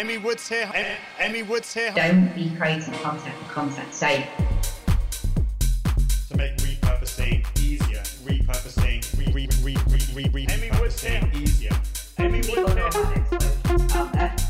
Amy Woods here. Em- Amy Woods here. Don't be creating content for content's sake. To make repurposing easier. Repurposing. Re, re, re, re, re, re, Amy Woods here. Easier. Amy Woods People know here.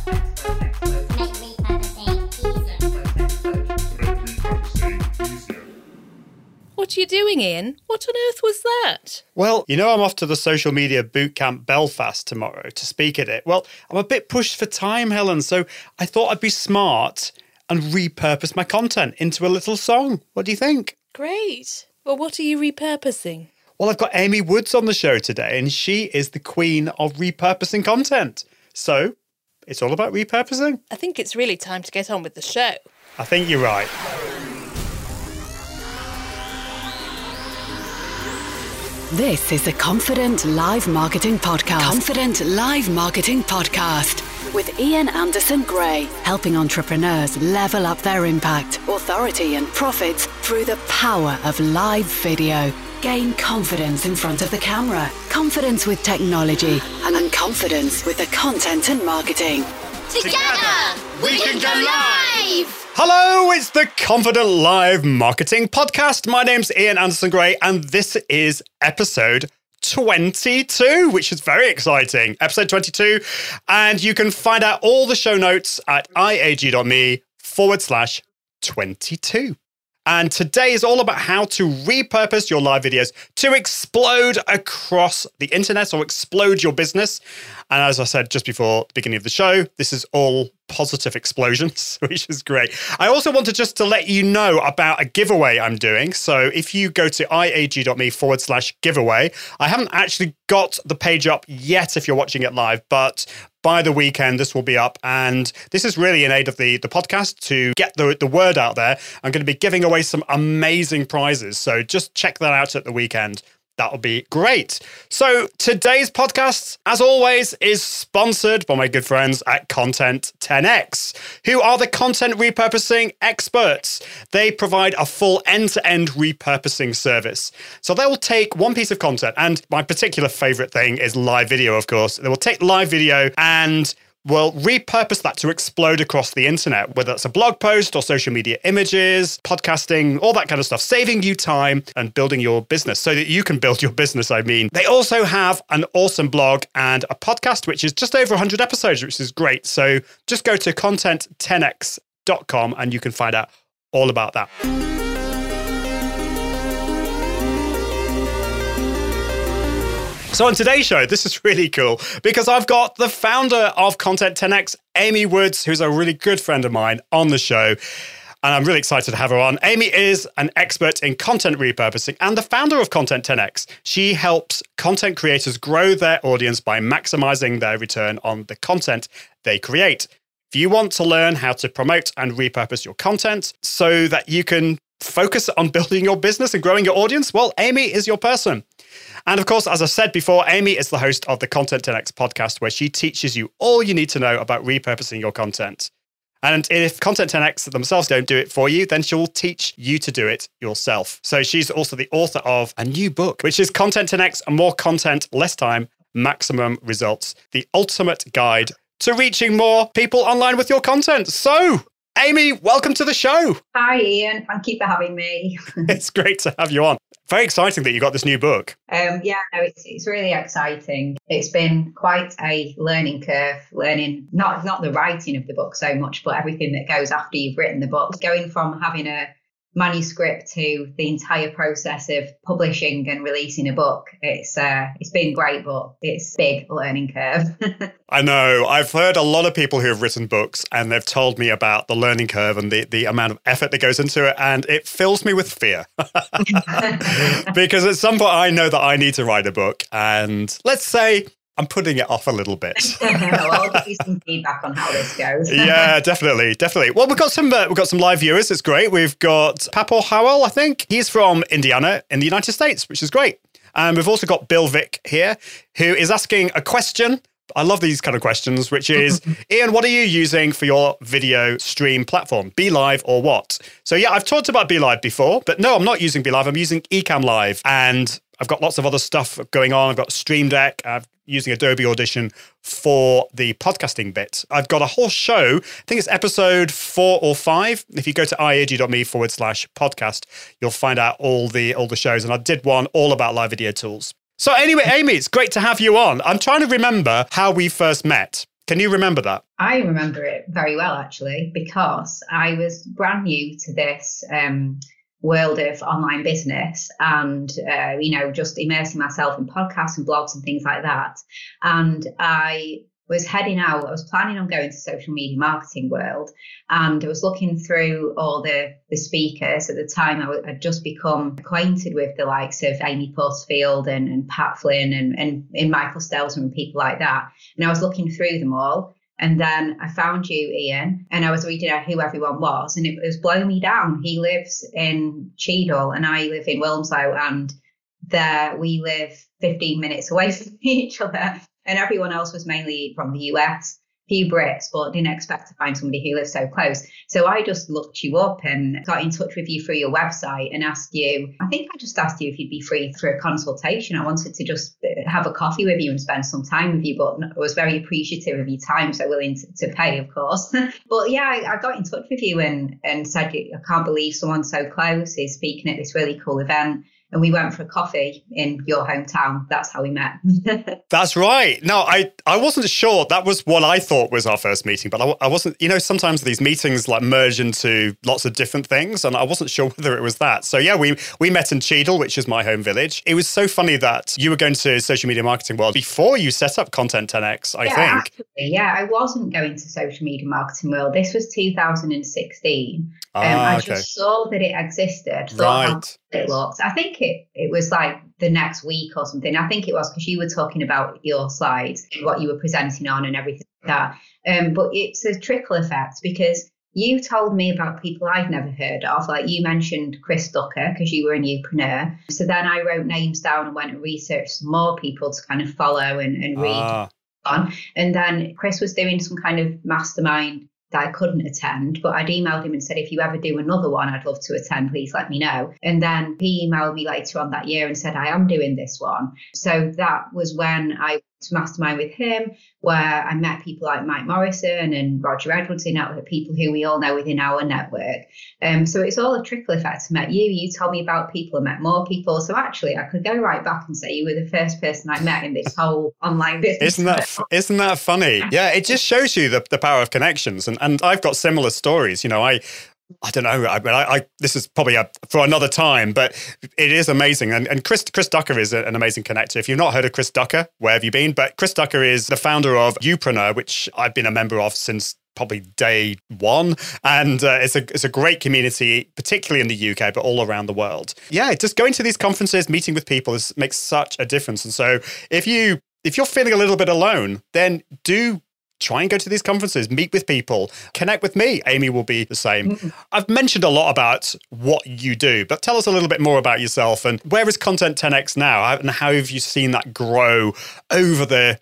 What are you doing, Ian? What on earth was that? Well, you know, I'm off to the social media boot camp Belfast tomorrow to speak at it. Well, I'm a bit pushed for time, Helen, so I thought I'd be smart and repurpose my content into a little song. What do you think? Great. Well, what are you repurposing? Well, I've got Amy Woods on the show today, and she is the queen of repurposing content. So it's all about repurposing. I think it's really time to get on with the show. I think you're right. This is the Confident Live Marketing Podcast. Confident Live Marketing Podcast with Ian Anderson Gray, helping entrepreneurs level up their impact, authority, and profits through the power of live video. Gain confidence in front of the camera, confidence with technology, and confidence with the content and marketing. Together, we can go live! Hello, it's the Confident Live Marketing Podcast. My name's Ian Anderson Gray, and this is episode 22, which is very exciting. Episode 22. And you can find out all the show notes at iag.me forward slash 22. And today is all about how to repurpose your live videos to explode across the internet or explode your business. And as I said just before the beginning of the show, this is all positive explosions, which is great. I also wanted just to let you know about a giveaway I'm doing. So if you go to iag.me forward slash giveaway, I haven't actually got the page up yet if you're watching it live, but by the weekend this will be up. And this is really in aid of the the podcast to get the, the word out there. I'm going to be giving away some amazing prizes. So just check that out at the weekend That'll be great. So, today's podcast, as always, is sponsored by my good friends at Content 10x, who are the content repurposing experts. They provide a full end to end repurposing service. So, they will take one piece of content, and my particular favorite thing is live video, of course. They will take live video and will repurpose that to explode across the internet, whether it's a blog post or social media images, podcasting, all that kind of stuff, saving you time and building your business so that you can build your business. I mean, they also have an awesome blog and a podcast, which is just over 100 episodes, which is great. So just go to content10x.com and you can find out all about that. So on today's show, this is really cool because I've got the founder of Content 10x, Amy Woods, who's a really good friend of mine, on the show. And I'm really excited to have her on. Amy is an expert in content repurposing and the founder of Content 10x. She helps content creators grow their audience by maximizing their return on the content they create. If you want to learn how to promote and repurpose your content so that you can focus on building your business and growing your audience, well, Amy is your person. And of course, as I said before, Amy is the host of the Content 10x podcast, where she teaches you all you need to know about repurposing your content. And if Content 10x themselves don't do it for you, then she'll teach you to do it yourself. So she's also the author of a new book, which is Content 10x More Content, Less Time, Maximum Results, the ultimate guide to reaching more people online with your content. So, Amy, welcome to the show. Hi, Ian. Thank you for having me. It's great to have you on. Very exciting that you got this new book. Um, yeah, no, it's, it's really exciting. It's been quite a learning curve, learning not not the writing of the book so much, but everything that goes after you've written the book. Going from having a manuscript to the entire process of publishing and releasing a book. It's uh, it's been great, but it's big learning curve. I know. I've heard a lot of people who have written books and they've told me about the learning curve and the, the amount of effort that goes into it. And it fills me with fear. because at some point I know that I need to write a book. And let's say I'm putting it off a little bit. well, I'll give you some feedback on how this goes. yeah, definitely, definitely. Well, we've got some uh, we've got some live viewers. It's great. We've got Papo Howell, I think. He's from Indiana in the United States, which is great. And we've also got Bill Vick here, who is asking a question. I love these kind of questions, which is Ian, what are you using for your video stream platform? Be Live or what? So, yeah, I've talked about Be Live before, but no, I'm not using Be Live. I'm using Ecamm Live. And I've got lots of other stuff going on. I've got Stream Deck. I'm using Adobe Audition for the podcasting bit. I've got a whole show. I think it's episode four or five. If you go to iag.me forward slash podcast, you'll find out all the all the shows. And I did one all about live video tools. So anyway, Amy, it's great to have you on. I'm trying to remember how we first met. Can you remember that? I remember it very well, actually, because I was brand new to this um, world of online business and, uh, you know, just immersing myself in podcasts and blogs and things like that. And I was heading out. I was planning on going to social media marketing world, and I was looking through all the the speakers at the time. I had just become acquainted with the likes of Amy Porterfield and, and Pat Flynn and, and and Michael Stelzner and people like that. And I was looking through them all. And then I found you, Ian, and I was reading out who everyone was, and it was blowing me down. He lives in Cheadle, and I live in Wilmslow, and there we live 15 minutes away from each other and everyone else was mainly from the US. Few Brits, but didn't expect to find somebody who lives so close. So I just looked you up and got in touch with you through your website and asked you. I think I just asked you if you'd be free for a consultation. I wanted to just uh, have a coffee with you and spend some time with you, but I was very appreciative of your time, so willing to, to pay, of course. but yeah, I, I, got in touch with you and and said I can't believe someone so close is speaking at this really cool event and we went for a coffee in your hometown. That's how we met. That's right. No, I, I wasn't sure. That was what I thought was our first meeting, but I, I wasn't, you know, sometimes these meetings like merge into lots of different things, and I wasn't sure whether it was that. So yeah, we, we met in Cheadle, which is my home village. It was so funny that you were going to social media marketing world before you set up Content 10X, I yeah, think. Actually, yeah, I wasn't going to social media marketing world. This was 2016. Um, ah, I okay. just saw that it existed, thought right. it looked. I think it, it was like the next week or something. I think it was because you were talking about your slides, what you were presenting on, and everything like that. Um, but it's a trickle effect because you told me about people I'd never heard of. Like you mentioned Chris Ducker because you were a Youpreneur. So then I wrote names down and went and researched some more people to kind of follow and, and read ah. on. And then Chris was doing some kind of mastermind that I couldn't attend, but I'd emailed him and said, if you ever do another one, I'd love to attend, please let me know. And then he emailed me later on that year and said, I am doing this one. So that was when I to mastermind with him, where I met people like Mike Morrison and Roger Edwards, you know, people who we all know within our network. Um, so it's all a trickle effect. I met you, you told me about people, I met more people. So actually, I could go right back and say you were the first person I met in this whole online business. Isn't that isn't that funny? Yeah, it just shows you the, the power of connections. And and I've got similar stories. You know, I I don't know. I mean, I, I, this is probably a, for another time, but it is amazing. And, and Chris Chris Ducker is an amazing connector. If you've not heard of Chris Ducker, where have you been? But Chris Ducker is the founder of Youpreneur, which I've been a member of since probably day one. And uh, it's a it's a great community, particularly in the UK, but all around the world. Yeah, just going to these conferences, meeting with people is, makes such a difference. And so if you if you're feeling a little bit alone, then do try and go to these conferences, meet with people, connect with me. Amy will be the same. Mm-hmm. I've mentioned a lot about what you do, but tell us a little bit more about yourself and where is Content 10X now and how have you seen that grow over the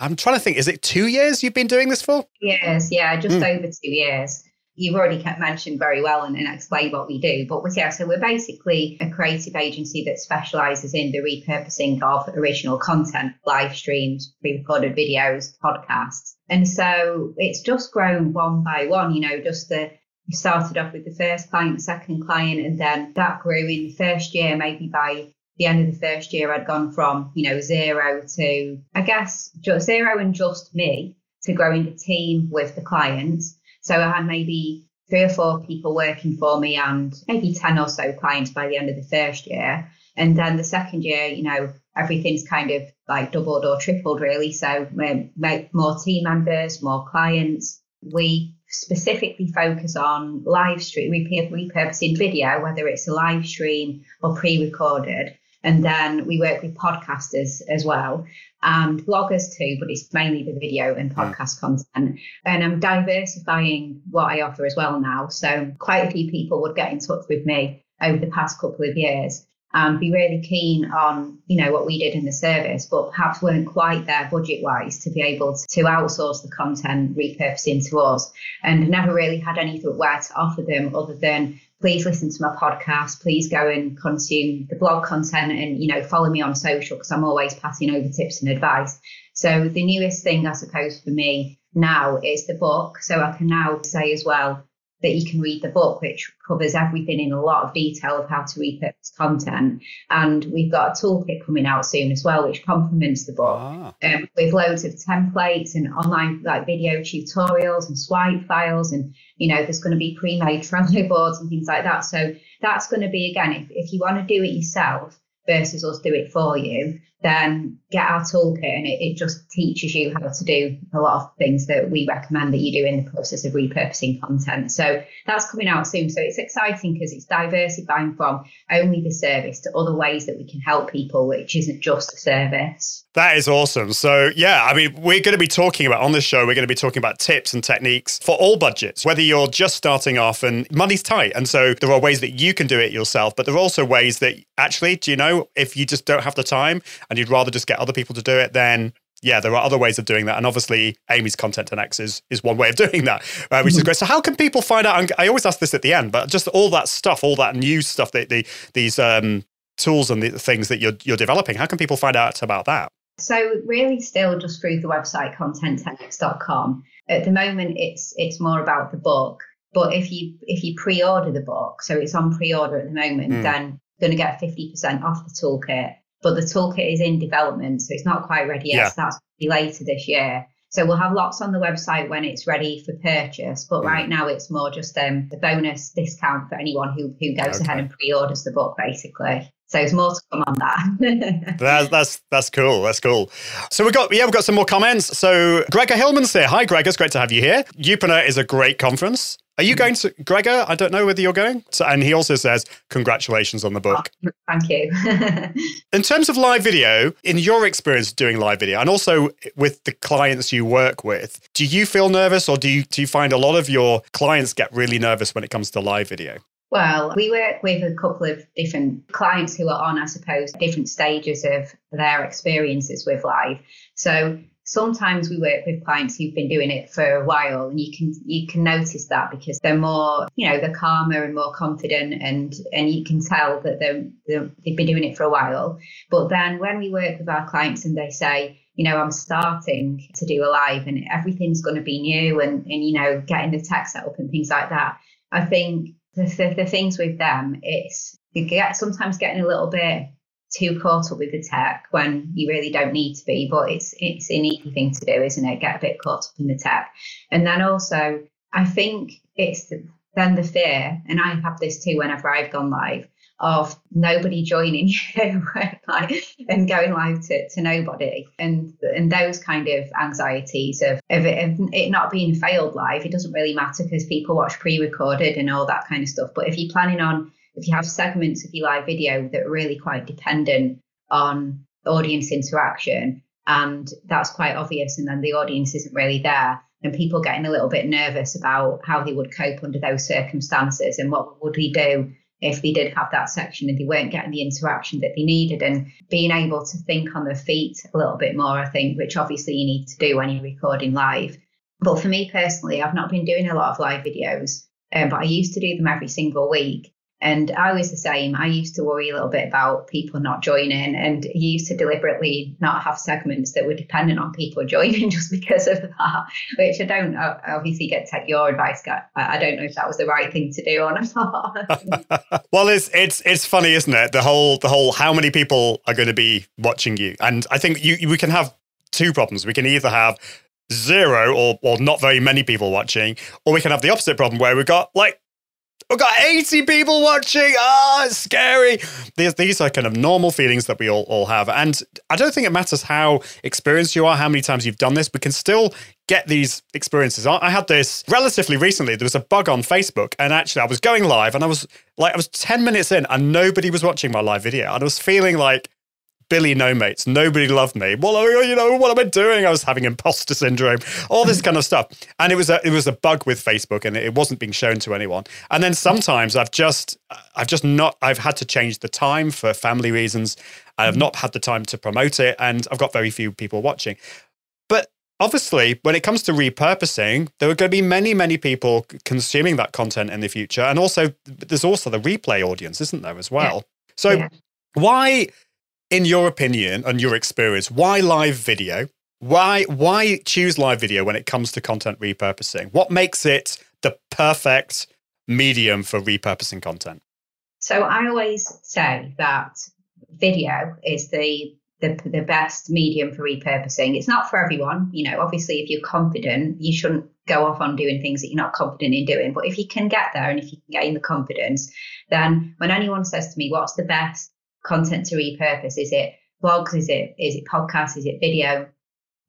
I'm trying to think, is it two years you've been doing this for? Yes, yeah, just mm. over two years you've already mentioned very well and, and explained what we do. But yeah, so we're basically a creative agency that specialises in the repurposing of original content, live streams, pre-recorded videos, podcasts. And so it's just grown one by one, you know, just the we started off with the first client, second client, and then that grew in the first year, maybe by the end of the first year, I'd gone from, you know, zero to, I guess, just zero and just me to growing a team with the clients so I had maybe three or four people working for me and maybe 10 or so clients by the end of the first year. And then the second year, you know, everything's kind of like doubled or tripled really. So um, we more team members, more clients. We specifically focus on live stream, repurposing video, whether it's a live stream or pre-recorded. And then we work with podcasters as well and bloggers too, but it's mainly the video and hmm. podcast content. And I'm diversifying what I offer as well now. So quite a few people would get in touch with me over the past couple of years and be really keen on, you know, what we did in the service, but perhaps weren't quite there budget wise to be able to outsource the content repurposing to us and never really had anything where to offer them other than please listen to my podcast. Please go and consume the blog content and, you know, follow me on social because I'm always passing over tips and advice. So the newest thing, I suppose, for me now is the book. So I can now say as well, that you can read the book, which covers everything in a lot of detail of how to repurpose content. And we've got a toolkit coming out soon as well, which complements the book ah. um, with loads of templates and online like video tutorials and swipe files. And, you know, there's going to be pre-made Trello boards and things like that. So that's going to be, again, if, if you want to do it yourself versus us do it for you, then get our toolkit and it, it, just teaches you how to do a lot of things that we recommend that you do in the process of repurposing content. So that's coming out soon. So it's exciting because it's diversifying from only the service to other ways that we can help people, which isn't just a service. That is awesome. So, yeah, I mean, we're going to be talking about on this show, we're going to be talking about tips and techniques for all budgets, whether you're just starting off and money's tight. And so there are ways that you can do it yourself, but there are also ways that actually, do you know, if you just don't have the time and you'd rather just get other people to do it, then yeah, there are other ways of doing that. And obviously, Amy's Content 10x is, is one way of doing that, uh, which is great. So, how can people find out? And I always ask this at the end, but just all that stuff, all that new stuff, that the, these um, tools and the things that you're, you're developing, how can people find out about that? So, really, still just through the website content10x.com. At the moment, it's it's more about the book. But if you if you pre-order the book, so it's on pre-order at the moment, mm. then you're going to get 50% off the toolkit but the toolkit is in development, so it's not quite ready yet. Yeah. So that's be later this year. So we'll have lots on the website when it's ready for purchase. But right now it's more just um, the bonus discount for anyone who who goes okay. ahead and pre-orders the book, basically. So there's more to come on that. that's that's that's cool. That's cool. So we've got yeah, we've got some more comments. So Gregor Hillman's here. Hi Gregor, it's great to have you here. Youpreneur is a great conference. Are you going to Gregor? I don't know whether you're going. So, and he also says, congratulations on the book. Oh, thank you. in terms of live video, in your experience doing live video, and also with the clients you work with, do you feel nervous or do you, do you find a lot of your clients get really nervous when it comes to live video? Well, we work with a couple of different clients who are on, I suppose, different stages of their experiences with live. So sometimes we work with clients who've been doing it for a while and you can you can notice that because they're more you know they're calmer and more confident and and you can tell that they're, they're they've been doing it for a while. But then when we work with our clients and they say you know i'm starting to do a live and everything's going to be new and and you know getting the tech set up and things like that i think the, the, the things with them it's you get sometimes getting a little bit too caught up with the tech when you really don't need to be. But it's it's an easy thing to do, isn't it? Get a bit caught up in the tech, and then also I think it's the, then the fear, and I have this too whenever I've gone live of nobody joining you like, and going live to, to nobody and and those kind of anxieties of, of, it, of it not being failed live it doesn't really matter because people watch pre-recorded and all that kind of stuff but if you're planning on if you have segments of your live video that are really quite dependent on audience interaction, and that's quite obvious, and then the audience isn't really there, and people getting a little bit nervous about how they would cope under those circumstances and what would they do if they did have that section and they weren't getting the interaction that they needed and being able to think on their feet a little bit more, I think, which obviously you need to do when you're recording live. But for me personally, I've not been doing a lot of live videos, um, but I used to do them every single week. And I was the same. I used to worry a little bit about people not joining and used to deliberately not have segments that were dependent on people joining just because of that, which I don't obviously get to take your advice. I don't know if that was the right thing to do or not. well, it's, it's, it's funny, isn't it? The whole, the whole, how many people are going to be watching you? And I think you, we can have two problems. We can either have zero or, or not very many people watching, or we can have the opposite problem where we've got like We've got 80 people watching. Ah, oh, it's scary. These, these are kind of normal feelings that we all, all have. And I don't think it matters how experienced you are, how many times you've done this. We can still get these experiences. I had this relatively recently. There was a bug on Facebook, and actually, I was going live, and I was like, I was 10 minutes in, and nobody was watching my live video. And I was feeling like Billy No Mates. Nobody loved me. Well, you know, what am I doing? I was having imposter syndrome, all this kind of stuff. And it was a it was a bug with Facebook, and it wasn't being shown to anyone. And then sometimes I've just I've just not I've had to change the time for family reasons. I have mm-hmm. not had the time to promote it, and I've got very few people watching. But obviously, when it comes to repurposing, there are going to be many, many people consuming that content in the future. And also, there's also the replay audience, isn't there, as well? Yeah. So, yeah. why, in your opinion and your experience, why live video? Why, why choose live video when it comes to content repurposing? What makes it the perfect medium for repurposing content? So, I always say that video is the the, the best medium for repurposing. It's not for everyone. You know, obviously, if you're confident, you shouldn't go off on doing things that you're not confident in doing. But if you can get there and if you can gain the confidence, then when anyone says to me, what's the best content to repurpose? Is it blogs? Is it is it podcasts? Is it video?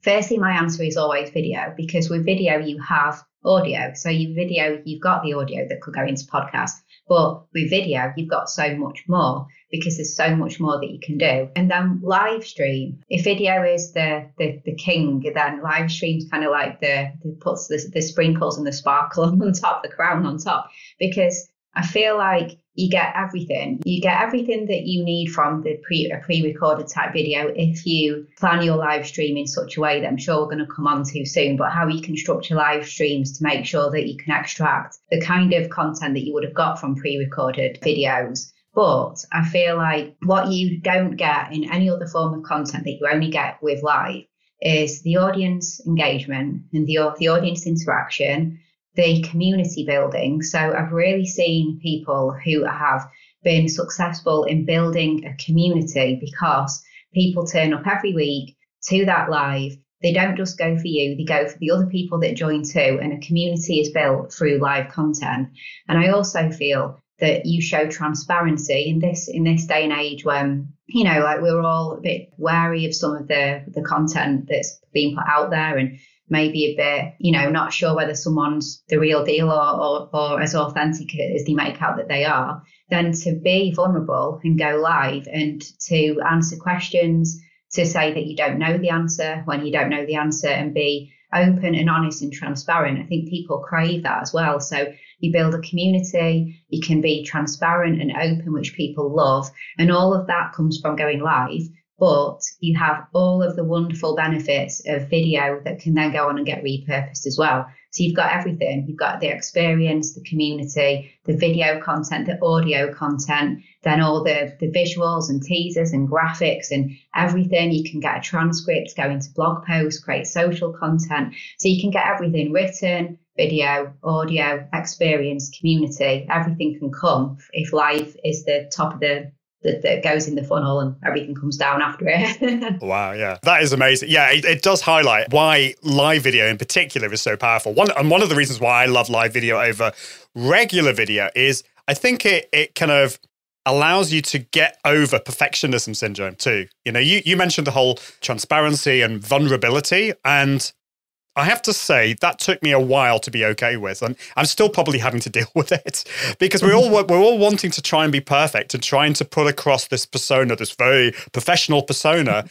Firstly, my answer is always video because with video you have audio. So you video, you've got the audio that could go into podcast. But with video, you've got so much more because there's so much more that you can do. And then live stream, if video is the the, the king, then live stream's kind of like the, the puts the, the sprinkles and the sparkle on top, the crown on top. Because I feel like you get everything. You get everything that you need from the pre a pre-recorded type video if you plan your live stream in such a way that I'm sure we're going to come on to soon, but how you can structure live streams to make sure that you can extract the kind of content that you would have got from pre-recorded videos. But I feel like what you don't get in any other form of content that you only get with live is the audience engagement and the, the audience interaction the community building. So I've really seen people who have been successful in building a community because people turn up every week to that live. They don't just go for you, they go for the other people that join too. And a community is built through live content. And I also feel that you show transparency in this in this day and age when you know like we're all a bit wary of some of the the content that's being put out there and maybe a bit, you know, not sure whether someone's the real deal or, or, or as authentic as they make out that they are, then to be vulnerable and go live and to answer questions, to say that you don't know the answer when you don't know the answer and be open and honest and transparent. I think people crave that as well. So you build a community, you can be transparent and open, which people love. And all of that comes from going live but you have all of the wonderful benefits of video that can then go on and get repurposed as well. So you've got everything. You've got the experience, the community, the video content, the audio content, then all the, the visuals and teasers and graphics and everything. You can get a transcript, go into blog posts, create social content. So you can get everything written, video, audio, experience, community. Everything can come if live is the top of the that, that goes in the funnel and everything comes down after it. wow, yeah. That is amazing. Yeah, it, it, does highlight why live video in particular is so powerful. One and one of the reasons why I love live video over regular video is I think it it kind of allows you to get over perfectionism syndrome too. You know, you you mentioned the whole transparency and vulnerability and I have to say that took me a while to be okay with, and I'm still probably having to deal with it because we're all mm-hmm. we're all wanting to try and be perfect and trying to put across this persona, this very professional persona,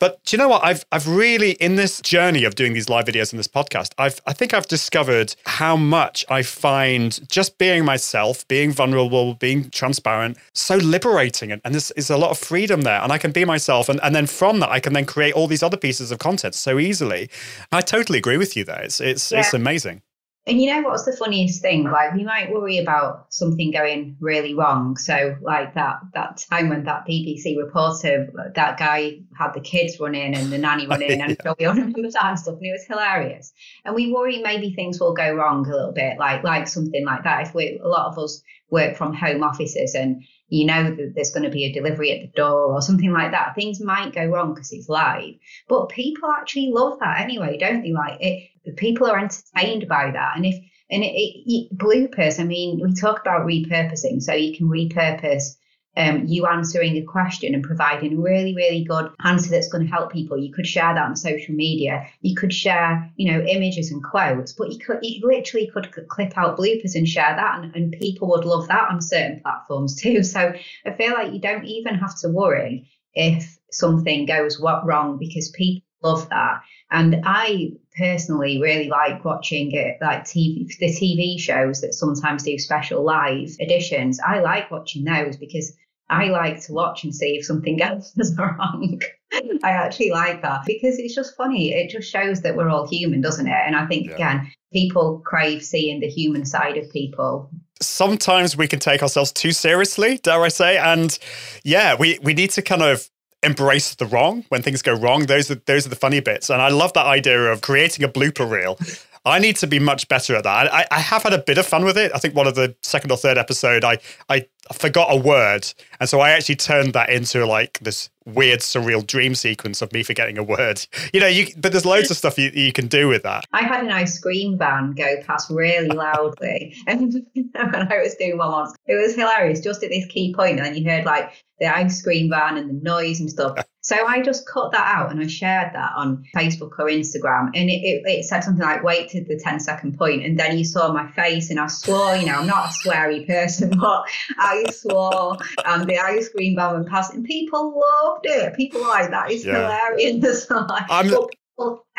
but do you know what? I've I've really in this journey of doing these live videos and this podcast, I've I think I've discovered how much I find just being myself, being vulnerable, being transparent, so liberating. And, and there's, there's a lot of freedom there. And I can be myself. And, and then from that, I can then create all these other pieces of content so easily. I totally agree with you there. It's it's yeah. it's amazing. And you know what's the funniest thing? Like we might worry about something going really wrong. So like that that time when that BBC reporter, that guy had the kids running and the nanny oh, running, and yeah. we all remember that and stuff, and it was hilarious. And we worry maybe things will go wrong a little bit, like like something like that. If we a lot of us work from home offices and you know that there's going to be a delivery at the door or something like that. Things might go wrong because it's live, but people actually love that anyway, don't they? Like it, people are entertained by that, and if and it, it, bloopers. I mean, we talk about repurposing, so you can repurpose um, you answering a question and providing a really, really good answer that's going to help people. You could share that on social media. You could share, you know, images and quotes, but you could you literally could clip out bloopers and share that, and, and people would love that on certain platforms too. So I feel like you don't even have to worry if something goes wrong because people love that. And I personally really like watching it, like TV, the TV shows that sometimes do special live editions. I like watching those because I like to watch and see if something else is wrong. I actually like that because it's just funny. It just shows that we're all human, doesn't it? And I think, Yeah. again, people crave seeing the human side of people. sometimes we can take ourselves too seriously, dare I say. And yeah, we, we need to kind of embrace the wrong when things go wrong. Those are those are the funny bits. And I love that idea of creating a blooper reel. I need to be much better at that. I, I have had a bit of fun with it. I think one of the second or third episode, I I forgot a word, and so I actually turned that into like this weird, surreal dream sequence of me forgetting a word. You know, you but there's loads of stuff you, you can do with that. I had an ice cream van go past really loudly, and when I was doing one once, it was hilarious. Just at this key point, and then you heard like the ice cream van and the noise and stuff. So I just cut that out and I shared that on Facebook or Instagram, and it, it, it said something like "wait to the 10 second point," and then you saw my face, and I swore. You know, I'm not a sweary person, but I swore, and the ice cream van went past, and people loved it. People like that is Yeah. hilarious. Like, I'm-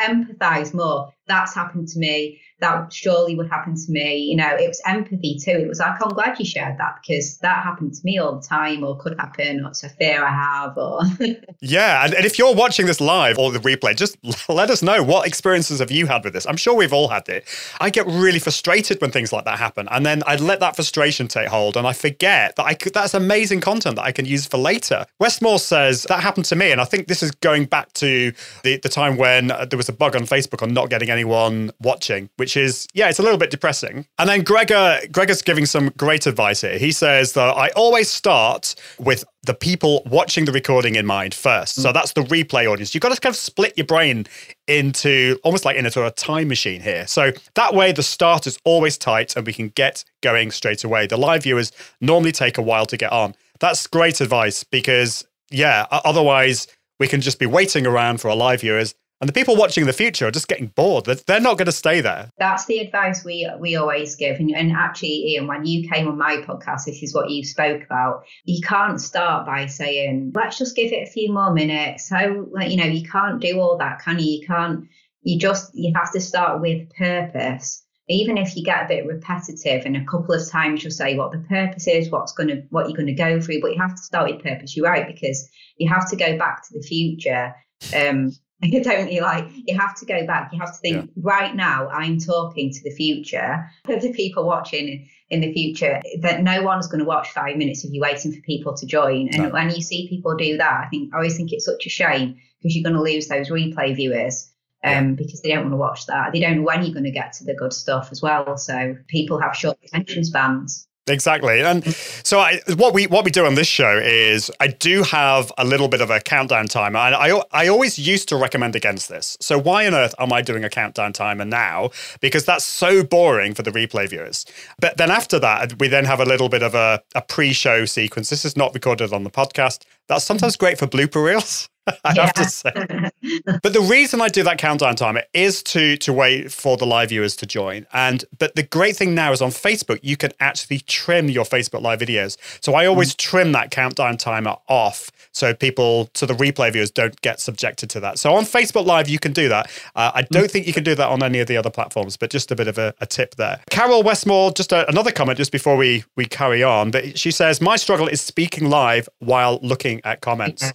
empathize more. That's happened to me. That surely would happen to me. You know, it was empathy too. It was like, I'm glad you shared that because that happened to me all the time, or could happen, or it's a fear I have, or Yeah, and, and if you're watching this live or the replay, just let us know what experiences have you had with this. I'm sure we've all had it. I get really frustrated when things like that happen, and then I let that frustration take hold, and I forget that I could. That's amazing content that I can use for later. Westmore says that happened to me, and I think this is going back to the the time when uh, there was a bug on Facebook on not getting anyone watching, which is yeah, it's a little bit depressing. And then Gregor Gregor's giving some great advice here. He says that I always start with the people watching the recording in mind first. So mm. that's the replay audience. You've got to kind of split your brain into almost like into a time machine here. So that way the start is always tight and we can get going straight away. The live viewers normally take a while to get on. That's great advice because yeah, otherwise we can just be waiting around for our live viewers and the people watching the future are just getting bored. They're- not going to stay there. that's the advice we we always give. And, and actually, Ian, when you came on my podcast, this is what you spoke about. You can't start by saying, "Let's just give it a few more minutes." So, you know, you can't do all that, can you? You can't. You just you have to start with purpose. Even if you get a bit repetitive, and a couple of times you'll say what the purpose is, what's going to what you're going to go through, but you have to start with purpose. You're right because you have to go back to the future. Um, don't you? Like you have to go back. You have to think right now i'm talking to the future. The people watching in the future that no one's going to watch five minutes of you waiting for people to join. And No. when you see people do that i think i always think it's such a shame because you're going to lose those replay viewers um, because they don't want to watch that. They don't know when you're going to get to the good stuff as well. So people have short attention spans Exactly. And so I, what we what we do on this show is I do have a little bit of a countdown timer. And I I always used to recommend against this. So why on earth am I doing a countdown timer now? Because that's so boring for the replay viewers. But then after that, we then have a little bit of a, a pre-show sequence. This is not recorded on the podcast. That's sometimes great for blooper reels. I have to say. But the reason I do that countdown timer is to to wait for the live viewers to join. And but the great thing now is on Facebook, you can actually trim your Facebook live videos. So I always trim that countdown timer off so people so the replay viewers don't get subjected to that. So on Facebook Live you can do that. Uh, I don't think you can do that on any of the other platforms, but just a bit of a, a tip there. Carol Westmore, just a, another comment just before we we carry on. But she says my struggle is speaking live while looking at comments.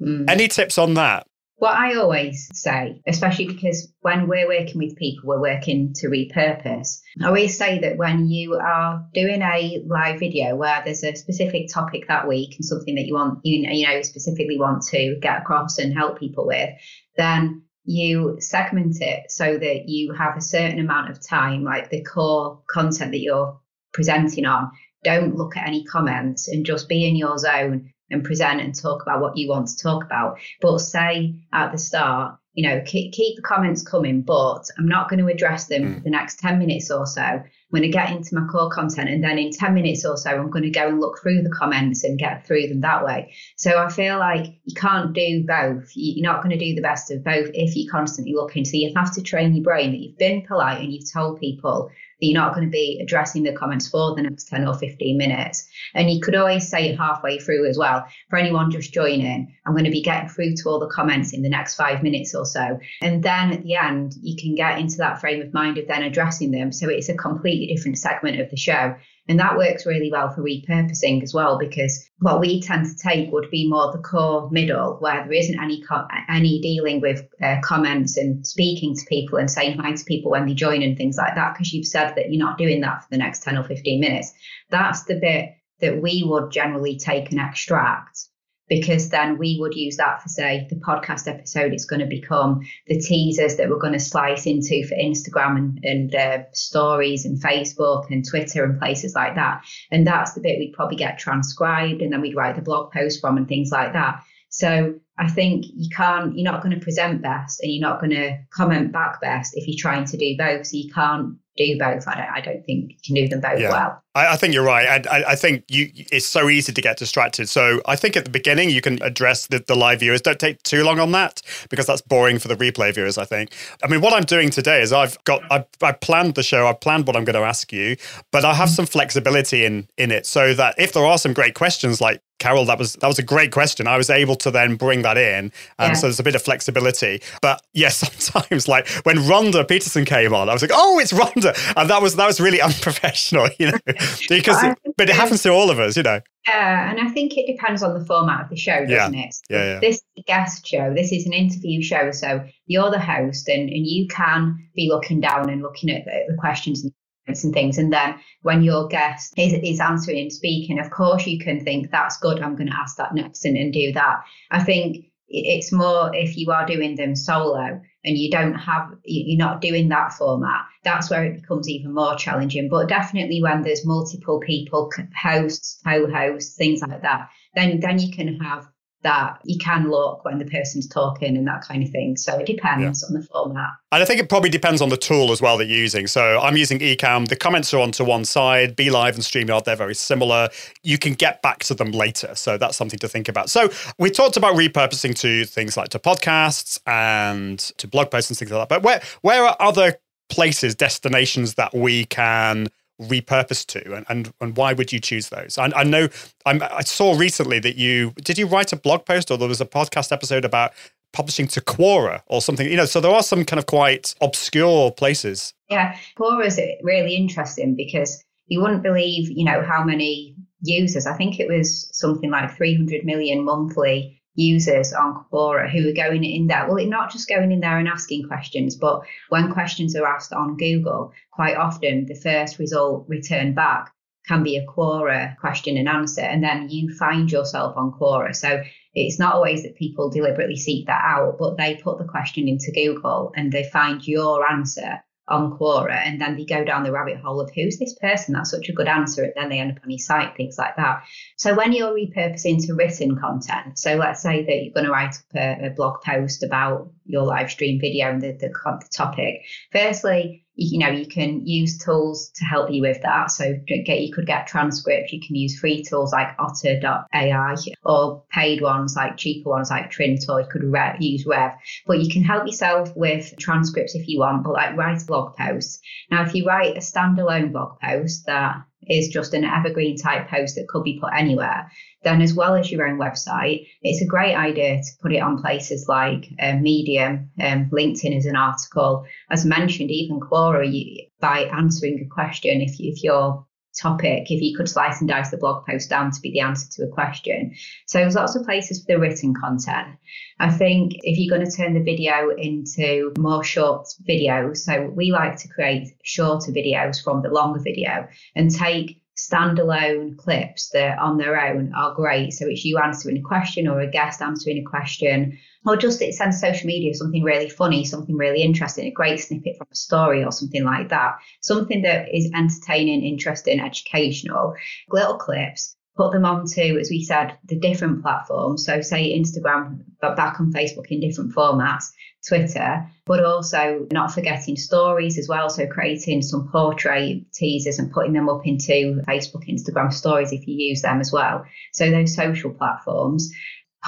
Mm. Any tips on that? What I always say, especially because when we're working with people, we're working to repurpose. I always say that when you are doing a live video where there's a specific topic that week and something that you want, you, you know, specifically want to get across and help people with, then you segment it so that you have a certain amount of time, like the core content that you're presenting on. Don't look at any comments and just be in your zone and present and talk about what you want to talk about. But say at the start, you know, keep, keep the comments coming, but I'm not going to address them hmm. for the next 10 minutes or so. I'm going to get into my core content. And then in 10 minutes or so, I'm going to go and look through the comments and get through them that way. So I feel like you can't do both. You- You're not going to do the best of both if you're constantly looking. So you have to train your brain that you've been polite and you've told people that you're not going to be addressing the comments for the next 10 or 15 minutes. And you could always say it halfway through as well. For anyone just joining, I'm going to be getting through to all the comments in the next five minutes or so. And then at the end, you can get into that frame of mind of then addressing them. So it's a completely different segment of the show. And that works really well for repurposing as well, because what we tend to take would be more the core middle, where there isn't any co- any dealing with uh, comments and speaking to people and saying hi to people when they join and things like that, because you've said that you're not doing that for the next 10 or 15 minutes. That's the bit that we would generally take and extract because then we would use that for say the podcast episode. It's going to become the teasers that we're going to slice into for instagram and, and uh, stories and facebook and twitter and places like that. And that's the bit we'd probably get transcribed and then we'd write the blog post from and things like that. So I think you can't, you're not going to present best and you're not going to comment back best if you're trying to do both. So you can't do both. I don't, I don't think you can do them both yeah. well. I, I, think you're right. I, I, think you it's so easy to get distracted. So I think at the beginning you can address the, the live viewers. Don't take too long on that because that's boring for the replay viewers. I think. I mean, what I'm doing today is I've got I, I planned the show. I've planned what I'm going to ask you, but I have mm. some flexibility in in it so that if there are some great questions like Carol, that was that was a great question. I was able to then bring that in, and yeah. so there's a bit of flexibility. But yes, sometimes like when Rhonda Peterson came on, I was like, "Oh, it's Rhonda," and that was that was really unprofessional, you know, because but, it, but it happens to all of us, you know. Yeah, and I think it depends on the format of the show, doesn't yeah. it? Yeah, yeah. This guest show, this is an interview show, so you're the host, and and you can be looking down and looking at the, the questions and and things. And then when your guest is, is answering and speaking, of course, you can think, that's good, I'm going to ask that next and, and do that. I think it's more if you are doing them solo and you don't have, you're not doing that format, that's where it becomes even more challenging. But definitely when there's multiple people, hosts, co hosts, things like that, then, then you can have that you can look when the person's talking and that kind of thing. So it depends yeah. on the format. And I think it probably depends on the tool as well that you're using. So I'm using Ecamm. The comments are onto one side. Be Live and StreamYard, they're very similar. You can get back to them later. So that's something to think about. So we talked about repurposing to things like to podcasts and to blog posts and things like that. But where where are other places, destinations that we can repurposed to and, and, and why would you choose those? I, I know I'm, i saw recently that you did you write a blog post or there was a podcast episode about publishing to quora or something? You know so there are some kind of quite obscure places. Yeah quora is really interesting because you wouldn't believe you know how many users. I think it was something like 300 million monthly users on Quora who are going in there. Well, not just going in there and asking questions, but when questions are asked on Google, quite often the first result returned back can be a Quora question and answer, and then you find yourself on Quora. So it's not always that people deliberately seek that out, but they put the question into Google and they find your answer on Quora and then they go down the rabbit hole of who's this person? That's such a good answer. And then they end up on your site, things like that. So when you're repurposing to written content, so let's say that you're going to write up a, a blog post about your live stream video and the, the, the topic, firstly, you know you can use tools to help you with that. So get you could get transcripts you can use free tools like otter.ai or paid ones like cheaper ones like trint or you could re- use rev. But you can help yourself with transcripts if you want but like write blog post. Now if you write a standalone blog post that is just an evergreen type post that could be put anywhere, then as well as your own website, it's a great idea to put it on places like um, Medium, um, LinkedIn as an article. As mentioned, even Quora, you, by answering a question, if, you, if you're topic if you could slice and dice the blog post down to be the answer to a question. So there's lots of places for the written content. I think if you're going to turn the video into more short videos, so we like to create shorter videos from the longer video and take standalone clips that on their own are great. So it's you answering a question or a guest answering a question, or just it sends social media something really funny, something really interesting, a great snippet from a story or something like that. Something that is entertaining, interesting, educational, little clips put them onto, as we said, the different platforms. So, say Instagram, but back on Facebook in different formats, Twitter, but also not forgetting stories as well. So, creating some portrait teasers and putting them up into Facebook, Instagram stories if you use them as well. So, those social platforms.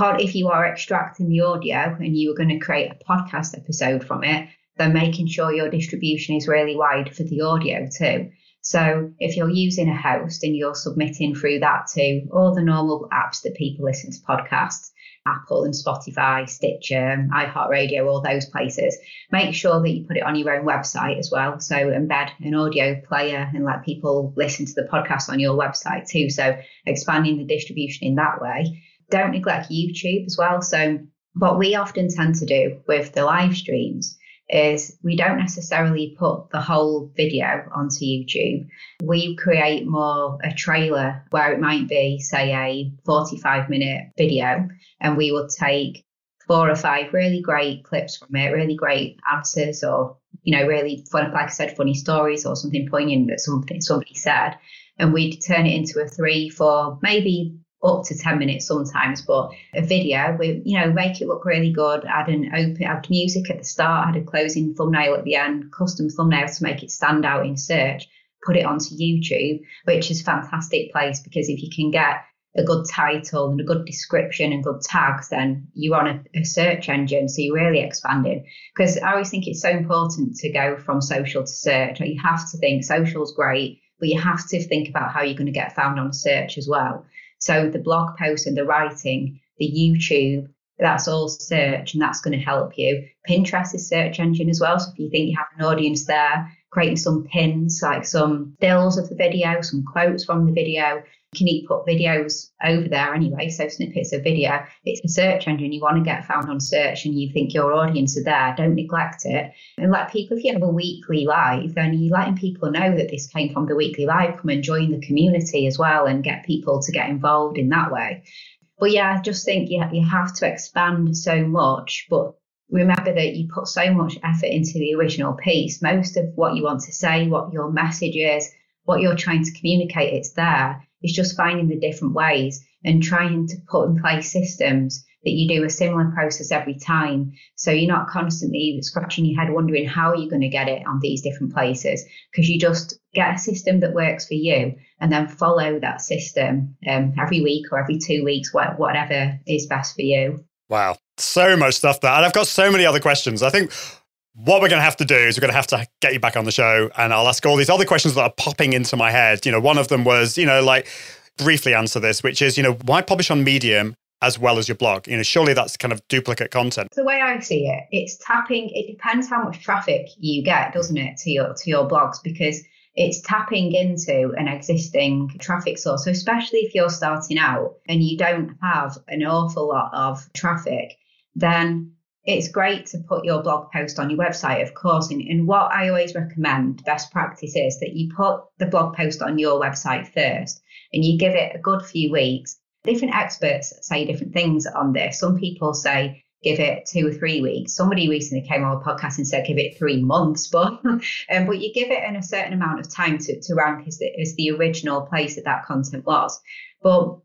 If you are extracting the audio and you are going to create a podcast episode from it, then making sure your distribution is really wide for the audio too. So if you're using a host and you're submitting through that to all the normal apps that people listen to podcasts, Apple and Spotify, Stitcher, iHeartRadio, all those places. Make sure that you put it on your own website as well. So embed an audio player and let people listen to the podcast on your website too. So expanding the distribution in that way. Don't neglect YouTube as well. So what we often tend to do with the live streams is we don't necessarily put the whole video onto YouTube. We create more a trailer where it might be, say, a 45 minute video, and we will take four or five really great clips from it, really great answers, or you know, really fun, like I said, funny stories or something poignant that something somebody said, and we'd turn it into a three, four, maybe up to 10 minutes sometimes, but a video, we, you know, make it look really good, add an open, add music at the start, add a closing thumbnail at the end, custom thumbnails to make it stand out in search, put it onto YouTube, which is fantastic place because if you can get a good title and a good description and good tags, then you're on a, a search engine. So you're really expanding. Because I always think it's so important to go from social to search. You have to think social's great, but you have to think about how you're going to get found on search as well. So the blog post and the writing, the YouTube, that's all search and that's going to help you. Pinterest is search engine as well. So if you think you have an audience there, creating some pins, like some stills of the video, some quotes from the video, you can put videos over there anyway, so snippets of video. It's a search engine. You want to get found on search and you think your audience are there. Don't neglect it. And let people, if you have a weekly live, then you're letting people know that this came from the weekly live. Come and join the community as well and get people to get involved in that way. But yeah, I just think you, you have to expand so much, but remember that you put so much effort into the original piece. Most of what you want to say, what your message is, what you're trying to communicate, it's there. It's just finding the different ways and trying to put in place systems that you do a similar process every time. So you're not constantly scratching your head wondering how you're going to get it on these different places because you just get a system that works for you and then follow that system um, every week or every two weeks, whatever is best for you. Wow. So much stuff there. And I've got so many other questions. I think what we're going to have to do is we're going to have to get you back on the show and I'll ask all these other questions that are popping into my head. You know, one of them was, you know, like briefly answer this, which is, you know, why publish on Medium as well as your blog? You know, surely that's kind of duplicate content. The way I see it, it's tapping, it depends how much traffic you get, doesn't it, to your to your blogs because it's tapping into an existing traffic source. So especially if you're starting out and you don't have an awful lot of traffic, then it's great to put your blog post on your website, of course. And, and, what I always recommend, best practice is that you put the blog post on your website first and you give it a good few weeks. Different experts say different things on this. Some people say give it two or three weeks. Somebody recently came on a podcast and said give it three months, but um, but you give it in a certain amount of time to, to rank as the, as the original place that that content was. But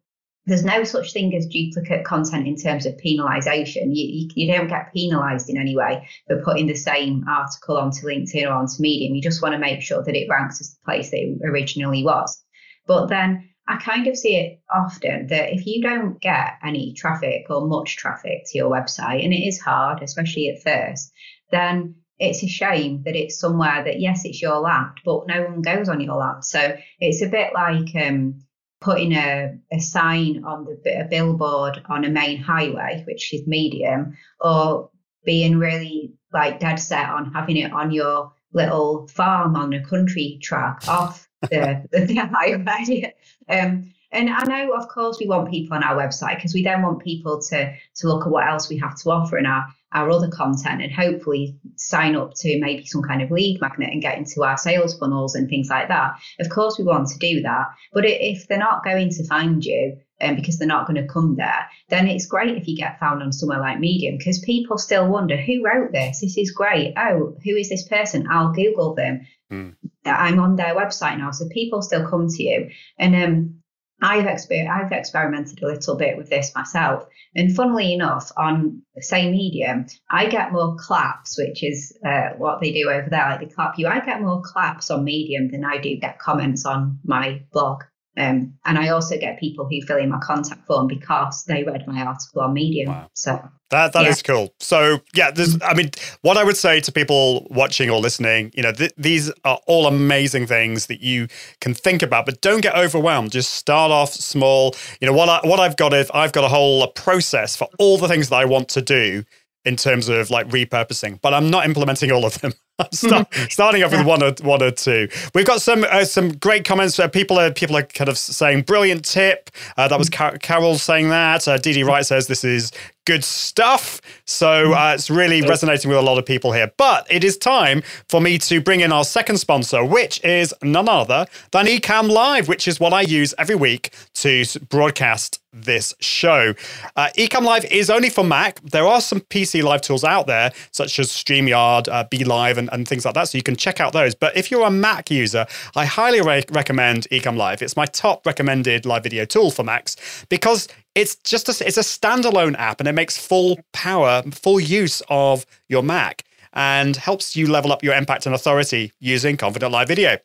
there's no such thing as duplicate content in terms of penalisation. You, you, you, don't get penalised in any way for putting the same article onto LinkedIn or onto Medium. You just want to make sure that it ranks as the place that it originally was. But then I kind of see it often that if you don't get any traffic or much traffic to your website, and it is hard, especially at first, then it's a shame that it's somewhere that, yes, it's your land, but no one goes on your land. So it's a bit like, um, putting a, a sign on the a billboard on a main highway, which is medium, or being really like dead set on having it on your little farm on a country track off the, the, the highway. Um, and I know, of course, we want people on our website because we then want people to to look at what else we have to offer in our our other content and hopefully sign up to maybe some kind of lead magnet and get into our sales funnels and things like that. Of course, we want to do that. But if they're not going to find you, um, because they're not going to come there, then it's great if you get found on somewhere like Medium because people still wonder who wrote this. This is great. Oh, who is this person? I'll Google them. Mm. I'm on their website now, so people still come to you. And um, I've exper- I've experimented a little bit with this myself, and funnily enough, on say Medium, I get more claps, which is uh, what they do over there, like they clap you. I get more claps on Medium than I do get comments on my blog. Um, and I also get people who fill in my contact form because they read my article on Medium. Wow. So That that Yeah. is cool. So yeah, there's. I mean, what I would say to people watching or listening, you know, th- these are all amazing things that you can think about, but don't get overwhelmed. Just start off small. You know what? I, what I've got is I've got a whole process for all the things that I want to do in terms of like repurposing, but I'm not implementing all of them. Start, starting off with one or one or two. We've got some uh, some great comments. Uh, people are people are kind of saying brilliant tip. Uh, that was Car- Carol saying that. Uh, Dee Wright says this is good stuff. So uh, it's really resonating with a lot of people here. But it is time for me to bring in our second sponsor, which is none other than Ecamm Live, which is what I use every week to broadcast this show. Uh, Ecamm Live is only for Mac. There are some PC live tools out there, such as StreamYard, uh, BeLive, and, and things like that. So you can check out those. But if you're a Mac user, I highly re- recommend Ecamm Live. It's my top recommended live video tool for Macs because it's just a, it's a standalone app and it makes full power, full use of your Mac and helps you level up your impact and authority using Confident Live Video.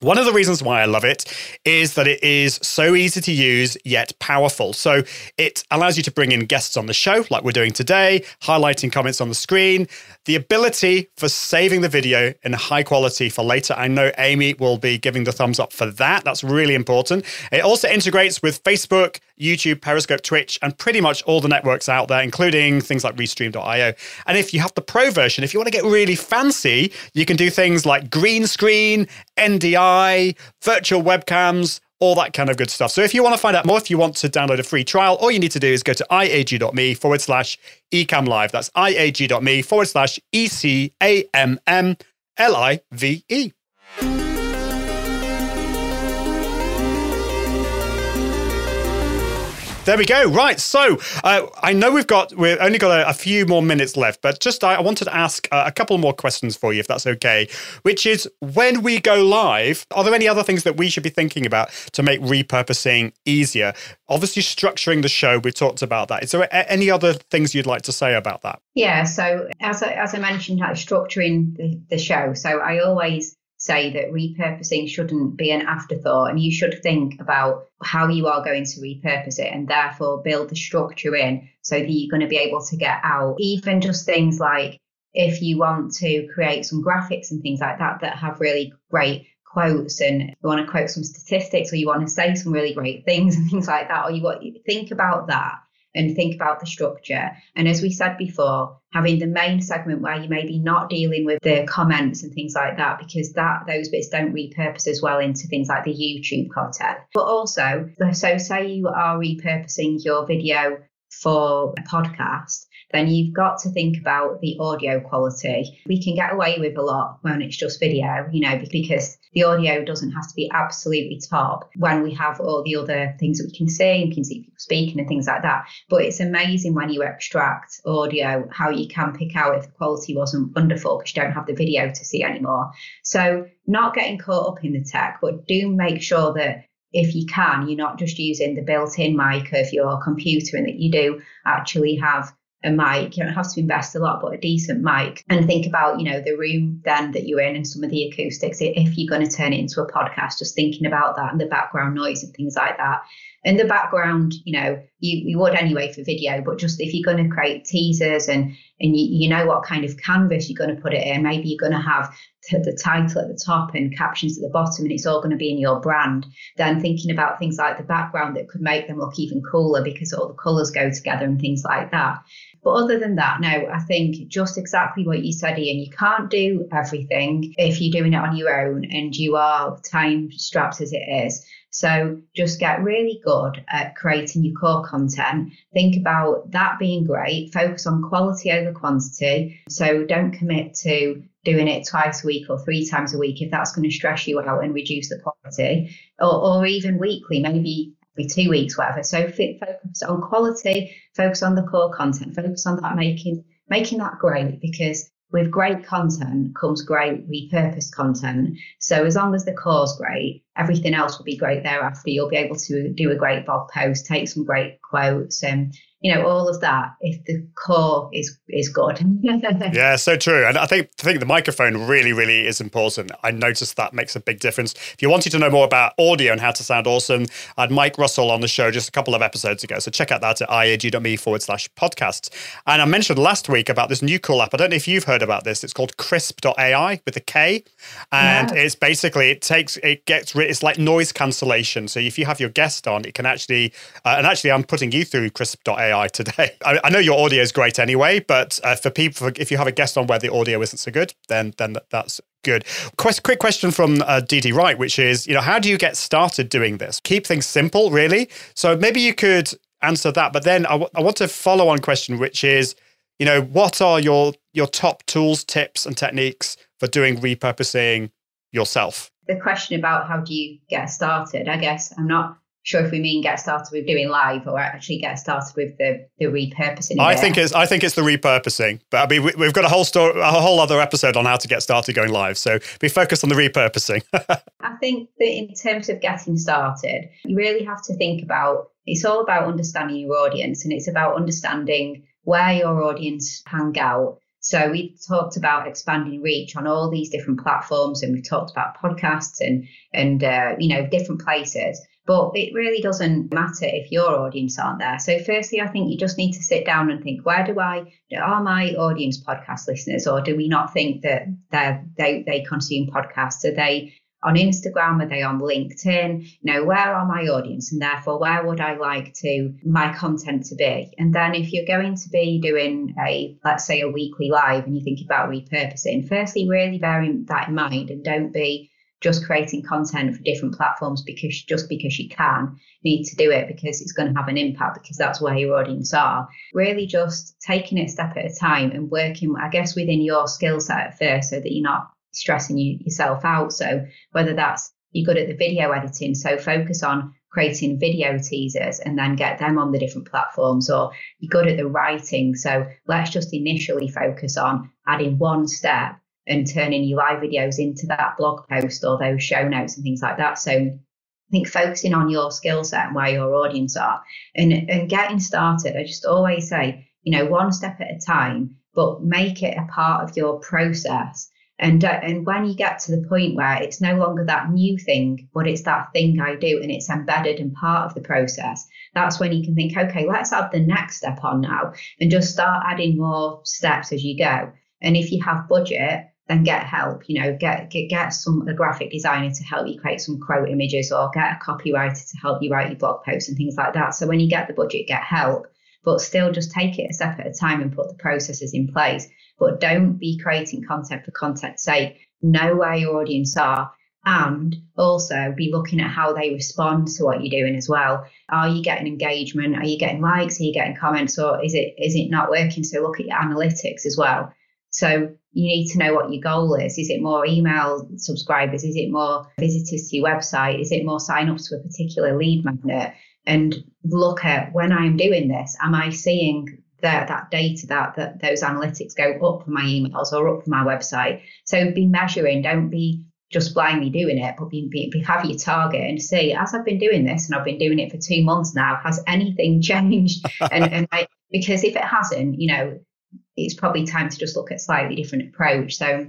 One of the reasons why I love it is that it is so easy to use yet powerful. So it allows you to bring in guests on the show, like we're doing today, highlighting comments on the screen, the ability for saving the video in high quality for later. I know Amy will be giving the thumbs up for that. That's really important. It also integrates with Facebook, YouTube, Periscope, Twitch, and pretty much all the networks out there, including things like Restream.io. And if you have the pro version, if you want to get really fancy, you can do things like green screen, NDI, virtual webcams, all that kind of good stuff. So if you want to find out more, if you want to download a free trial, all you need to do is go to iag.me forward slash ecamm live. That's iag.me forward slash E C A M M L I V E. There we go. Right. So uh, I know we've got we've only got a, a few more minutes left, but just I, I wanted to ask uh, a couple more questions for you, if that's okay. Which is when we go live, are there any other things that we should be thinking about to make repurposing easier? Obviously, structuring the show. We talked about that. Is there a- any other things you'd like to say about that? Yeah, so as I, as I mentioned, like structuring the, the show. So I always say that repurposing shouldn't be an afterthought, and you should think about how you are going to repurpose it, and therefore build the structure in so that you're going to be able to get out. Even just things like if you want to create some graphics and things like that that have really great quotes and you want to quote some statistics or you want to say some really great things and things like that or you want to think about that and think about the structure. And as we said before, having the main segment where you maybe not dealing with the comments and things like that, because that those bits don't repurpose as well into things like the YouTube content. But also, so say you are repurposing your video for a podcast, then you've got to think about the audio quality. We can get away with a lot when it's just video, you know, because the audio doesn't have to be absolutely top when we have all the other things that we can see and can see people speaking and things like that. But it's amazing when you extract audio how you can pick out if the quality wasn't wonderful because you don't have the video to see anymore. So, not getting caught up in the tech, but do make sure that if you can, you're not just using the built in mic of your computer and that you do actually have a mic. You don't have to invest a lot, but a decent mic. And think about, you know, the room then that you're in and some of the acoustics. If you're going to turn it into a podcast, just thinking about that and the background noise and things like that. And the background, you know, you, you would anyway for video, but just if you're going to create teasers and and you, you know what kind of canvas you're going to put it in, maybe you're going to have the title at the top and captions at the bottom, and it's all going to be in your brand. Then thinking about things like the background that could make them look even cooler because all the colours go together and things like that. But other than that, no, I think just exactly what you said, Ian. You can't do everything if you're doing it on your own and you are time strapped as it is. So just get really good at creating your core content. Think about that being great. Focus on quality over quantity. So don't commit to doing it twice a week or three times a week if that's going to stress you out and reduce the quality, or, or even weekly, maybe every two weeks, whatever. So focus on quality, focus on the core content, focus on that making making that great because with great content comes great repurposed content. So as long as the core's great, everything else will be great thereafter. You'll be able to do a great blog post, take some great quotes, and you know, all of that if the core is is good. yeah, so true. And I think I think the microphone really, really is important. I noticed that makes a big difference. If you wanted to know more about audio and how to sound awesome, I had Mike Russell on the show just a couple of episodes ago. So check out that at iag.me forward slash podcasts. And I mentioned last week about this new cool app. I don't know if you've heard about this. It's called krisp.ai with a K. And yeah. it's basically it takes it gets it's like noise cancellation. So if you have your guest on, it can actually uh, and actually I'm putting you through krisp.ai today. I, I know your audio is great anyway, but uh, for people, if you have a guest on where the audio isn't so good, then then that's good. Quest, quick question from uh, DD Wright, which is, you know, how do you get started doing this? Keep things simple, really. So maybe you could answer that, but then I, w- I want to follow on question, which is, you know, what are your your top tools, tips, and techniques for doing repurposing yourself? The question about how do you get started, I guess I'm not sure if we mean get started with doing live or actually get started with the the repurposing. I think it's I think it's the repurposing, but I mean we, have got a whole story, a whole other episode on how to get started going live. So be focused on the repurposing. I think that in terms of getting started, you really have to think about. It's all about understanding your audience, and it's about understanding where your audience hang out. So we talked about expanding reach on all these different platforms, and we talked about podcasts and and uh, you know different places. But it really doesn't matter if your audience aren't there. So, firstly, I think you just need to sit down and think, where do I, are my audience podcast listeners, or do we not think that they they consume podcasts? Are they on Instagram? Are they on LinkedIn? You know, where are my audience? And therefore, where would I like to my content to be? And then if you're going to be doing a, let's say, a weekly live and you think about repurposing, firstly, really bearing that in mind and don't be just creating content for different platforms because just because you can need to do it because it's going to have an impact because that's where your audience are. Really just taking it a step at a time and working i guess within your skill set at first so that you're not stressing you, yourself out. So whether that's you're good at the video editing so focus on creating video teasers and then get them on the different platforms or you're good at the writing so let's just initially focus on adding one step and turning your live videos into that blog post or those show notes and things like that. So I think focusing on your skill set and where your audience are and, and getting started, I just always say, you know, one step at a time, but make it a part of your process. And, uh, and when you get to the point where it's no longer that new thing, but it's that thing I do and it's embedded and part of the process, that's when you can think, okay, let's add the next step on now and just start adding more steps as you go. And if you have budget, then get help. You know, get get get some a graphic designer to help you create some quote images, or get a copywriter to help you write your blog posts and things like that. So when you get the budget, get help, but still just take it a step at a time and put the processes in place. But don't be creating content for content's sake. Know where your audience are. And also be looking at how they respond to what you're doing as well. Are you getting engagement? Are you getting likes? Are you getting comments? Or is it is it not working? So look at your analytics as well so you need to know what your goal is. Is it more email subscribers? Is it more visitors to your website? Is it more sign-ups to a particular lead magnet? And look at when I'm doing this, am I seeing that that data that that those analytics go up for my emails or up for my website? So be measuring. Don't be just blindly doing it, but be, be, have your target and see, as I've been doing this and I've been doing it for two months now, has anything changed? and, and I, because if it hasn't, you know, it's probably time to just look at a slightly different approach. So,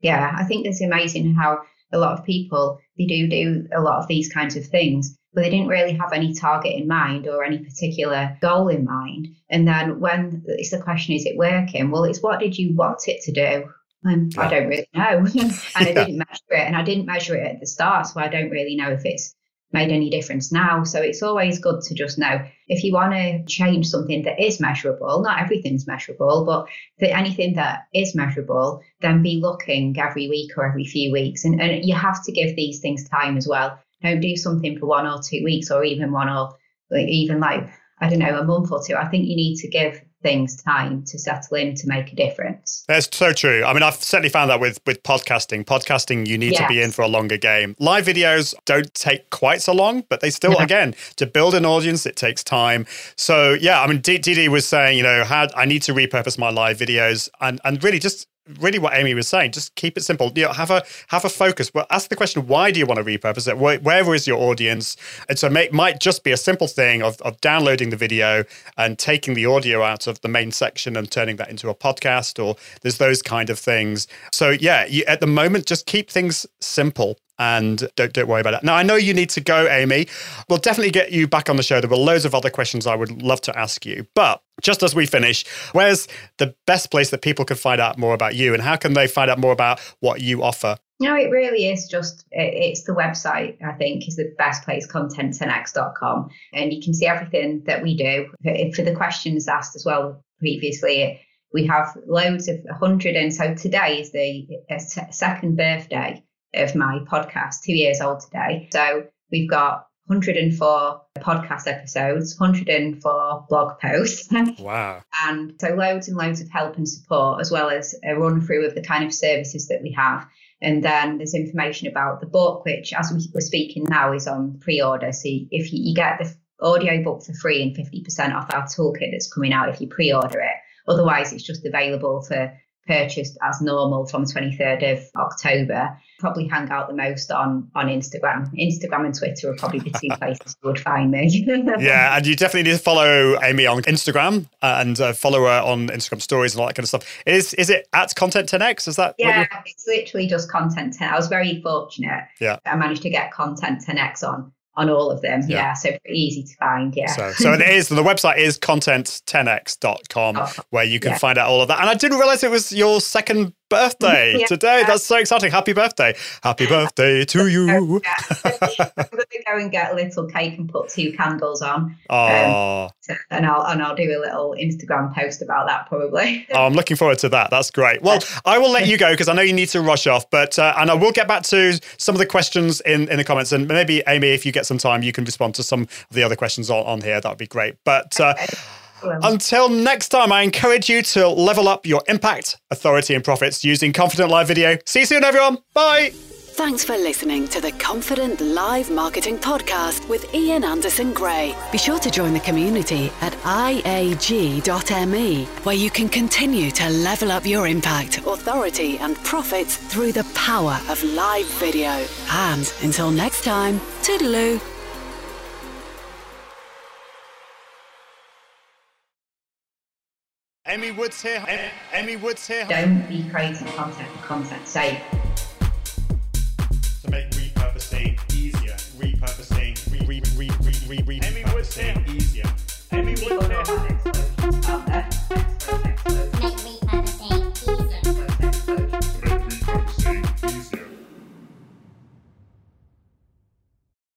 yeah, I think it's amazing how a lot of people they do do a lot of these kinds of things, but they didn't really have any target in mind or any particular goal in mind. And then when it's the question, is it working? Well, it's what did you want it to do? And I don't really know. and yeah. I didn't measure it, and I didn't measure it at the start, so I don't really know if it's made any difference now. So it's always good to just know if you want to change something that is measurable, not everything's measurable, but anything that is measurable, then be looking every week or every few weeks. And, and you have to give these things time as well. Don't do something for one or two weeks or even one or even like, I don't know, a month or two. I think you need to give things time to settle in to make a difference. That's so true. I mean, I've certainly found that with with podcasting. Podcasting, you need yes. to be in for a longer game. Live videos don't take quite so long, but they still, again, to build an audience, it takes time. So yeah, I mean, Didi was saying, you know, how I need to repurpose my live videos and and really just really what Amy was saying. Just keep it simple. You know, have a have a focus. Well, ask the question: Why do you want to repurpose it? Where, where is your audience? And so it might just be a simple thing of, of downloading the video and taking the audio out of the main section and turning that into a podcast, or there's those kind of things. So yeah, you, at the moment, just keep things simple and don't don't worry about it. Now I know you need to go, Amy. We'll definitely get you back on the show. There were loads of other questions I would love to ask you, but just as we finish, where's the best place that people can find out more about you, and how can they find out more about what you offer? No, it really is just, it's the website, I think, is the best place, content10x.com. And you can see everything that we do. For the questions asked as well previously, we have loads of 100. And so today is the uh, second birthday of my podcast, two years old today. So we've got 104 podcast episodes, 104 blog posts. Wow. and so loads and loads of help and support, as well as a run through of the kind of services that we have. And then there's information about the book, which, as we were speaking now, is on pre order. So if you, you get the audio book for free and 50% off our toolkit that's coming out if you pre order it. Otherwise, it's just available for purchased as normal from 23rd of October. Probably hang out the most on on Instagram. Instagram and Twitter are probably the two places you would find me. yeah, and you definitely need to follow Amy on Instagram and uh, follow her on Instagram stories and all that kind of stuff. Is is it at Content 10x? Is that? Yeah, it's literally just Content 10. I was very fortunate. Yeah, I managed to get Content 10x on on all of them. Yeah. yeah. So pretty easy to find. Yeah. So, so it is. The website is content10x.com oh, where you can yeah. find out all of that. And I didn't realize it was your second birthday yeah. today. That's so exciting. Happy birthday. Happy birthday to you. I'm going to go and get a little cake and put two candles on. Oh. Um, and I'll and I'll do a little Instagram post about that probably. oh, I'm looking forward to that. That's great. Well, I will let you go because I know you need to rush off, but uh, and I will get back to some of the questions in in the comments and maybe Amy, if you get some time, you can respond to some of the other questions on, on here. That would be great. But uh, okay. Until next time, I encourage you to level up your impact, authority, and profits using Confident Live Video. See you soon, everyone. Bye. Thanks for listening to the Confident Live Marketing Podcast with Ian Anderson Gray. Be sure to join the community at iag.me, where you can continue to level up your impact, authority, and profits through the power of live video. And until next time, toodaloo. Amy Woods here. Amy Woods here. Don't be creating content for content's sake. To make repurposing easier. Repurposing. Re, re, re, re, re, re, Amy Woods here. Easier. Amy Woods here.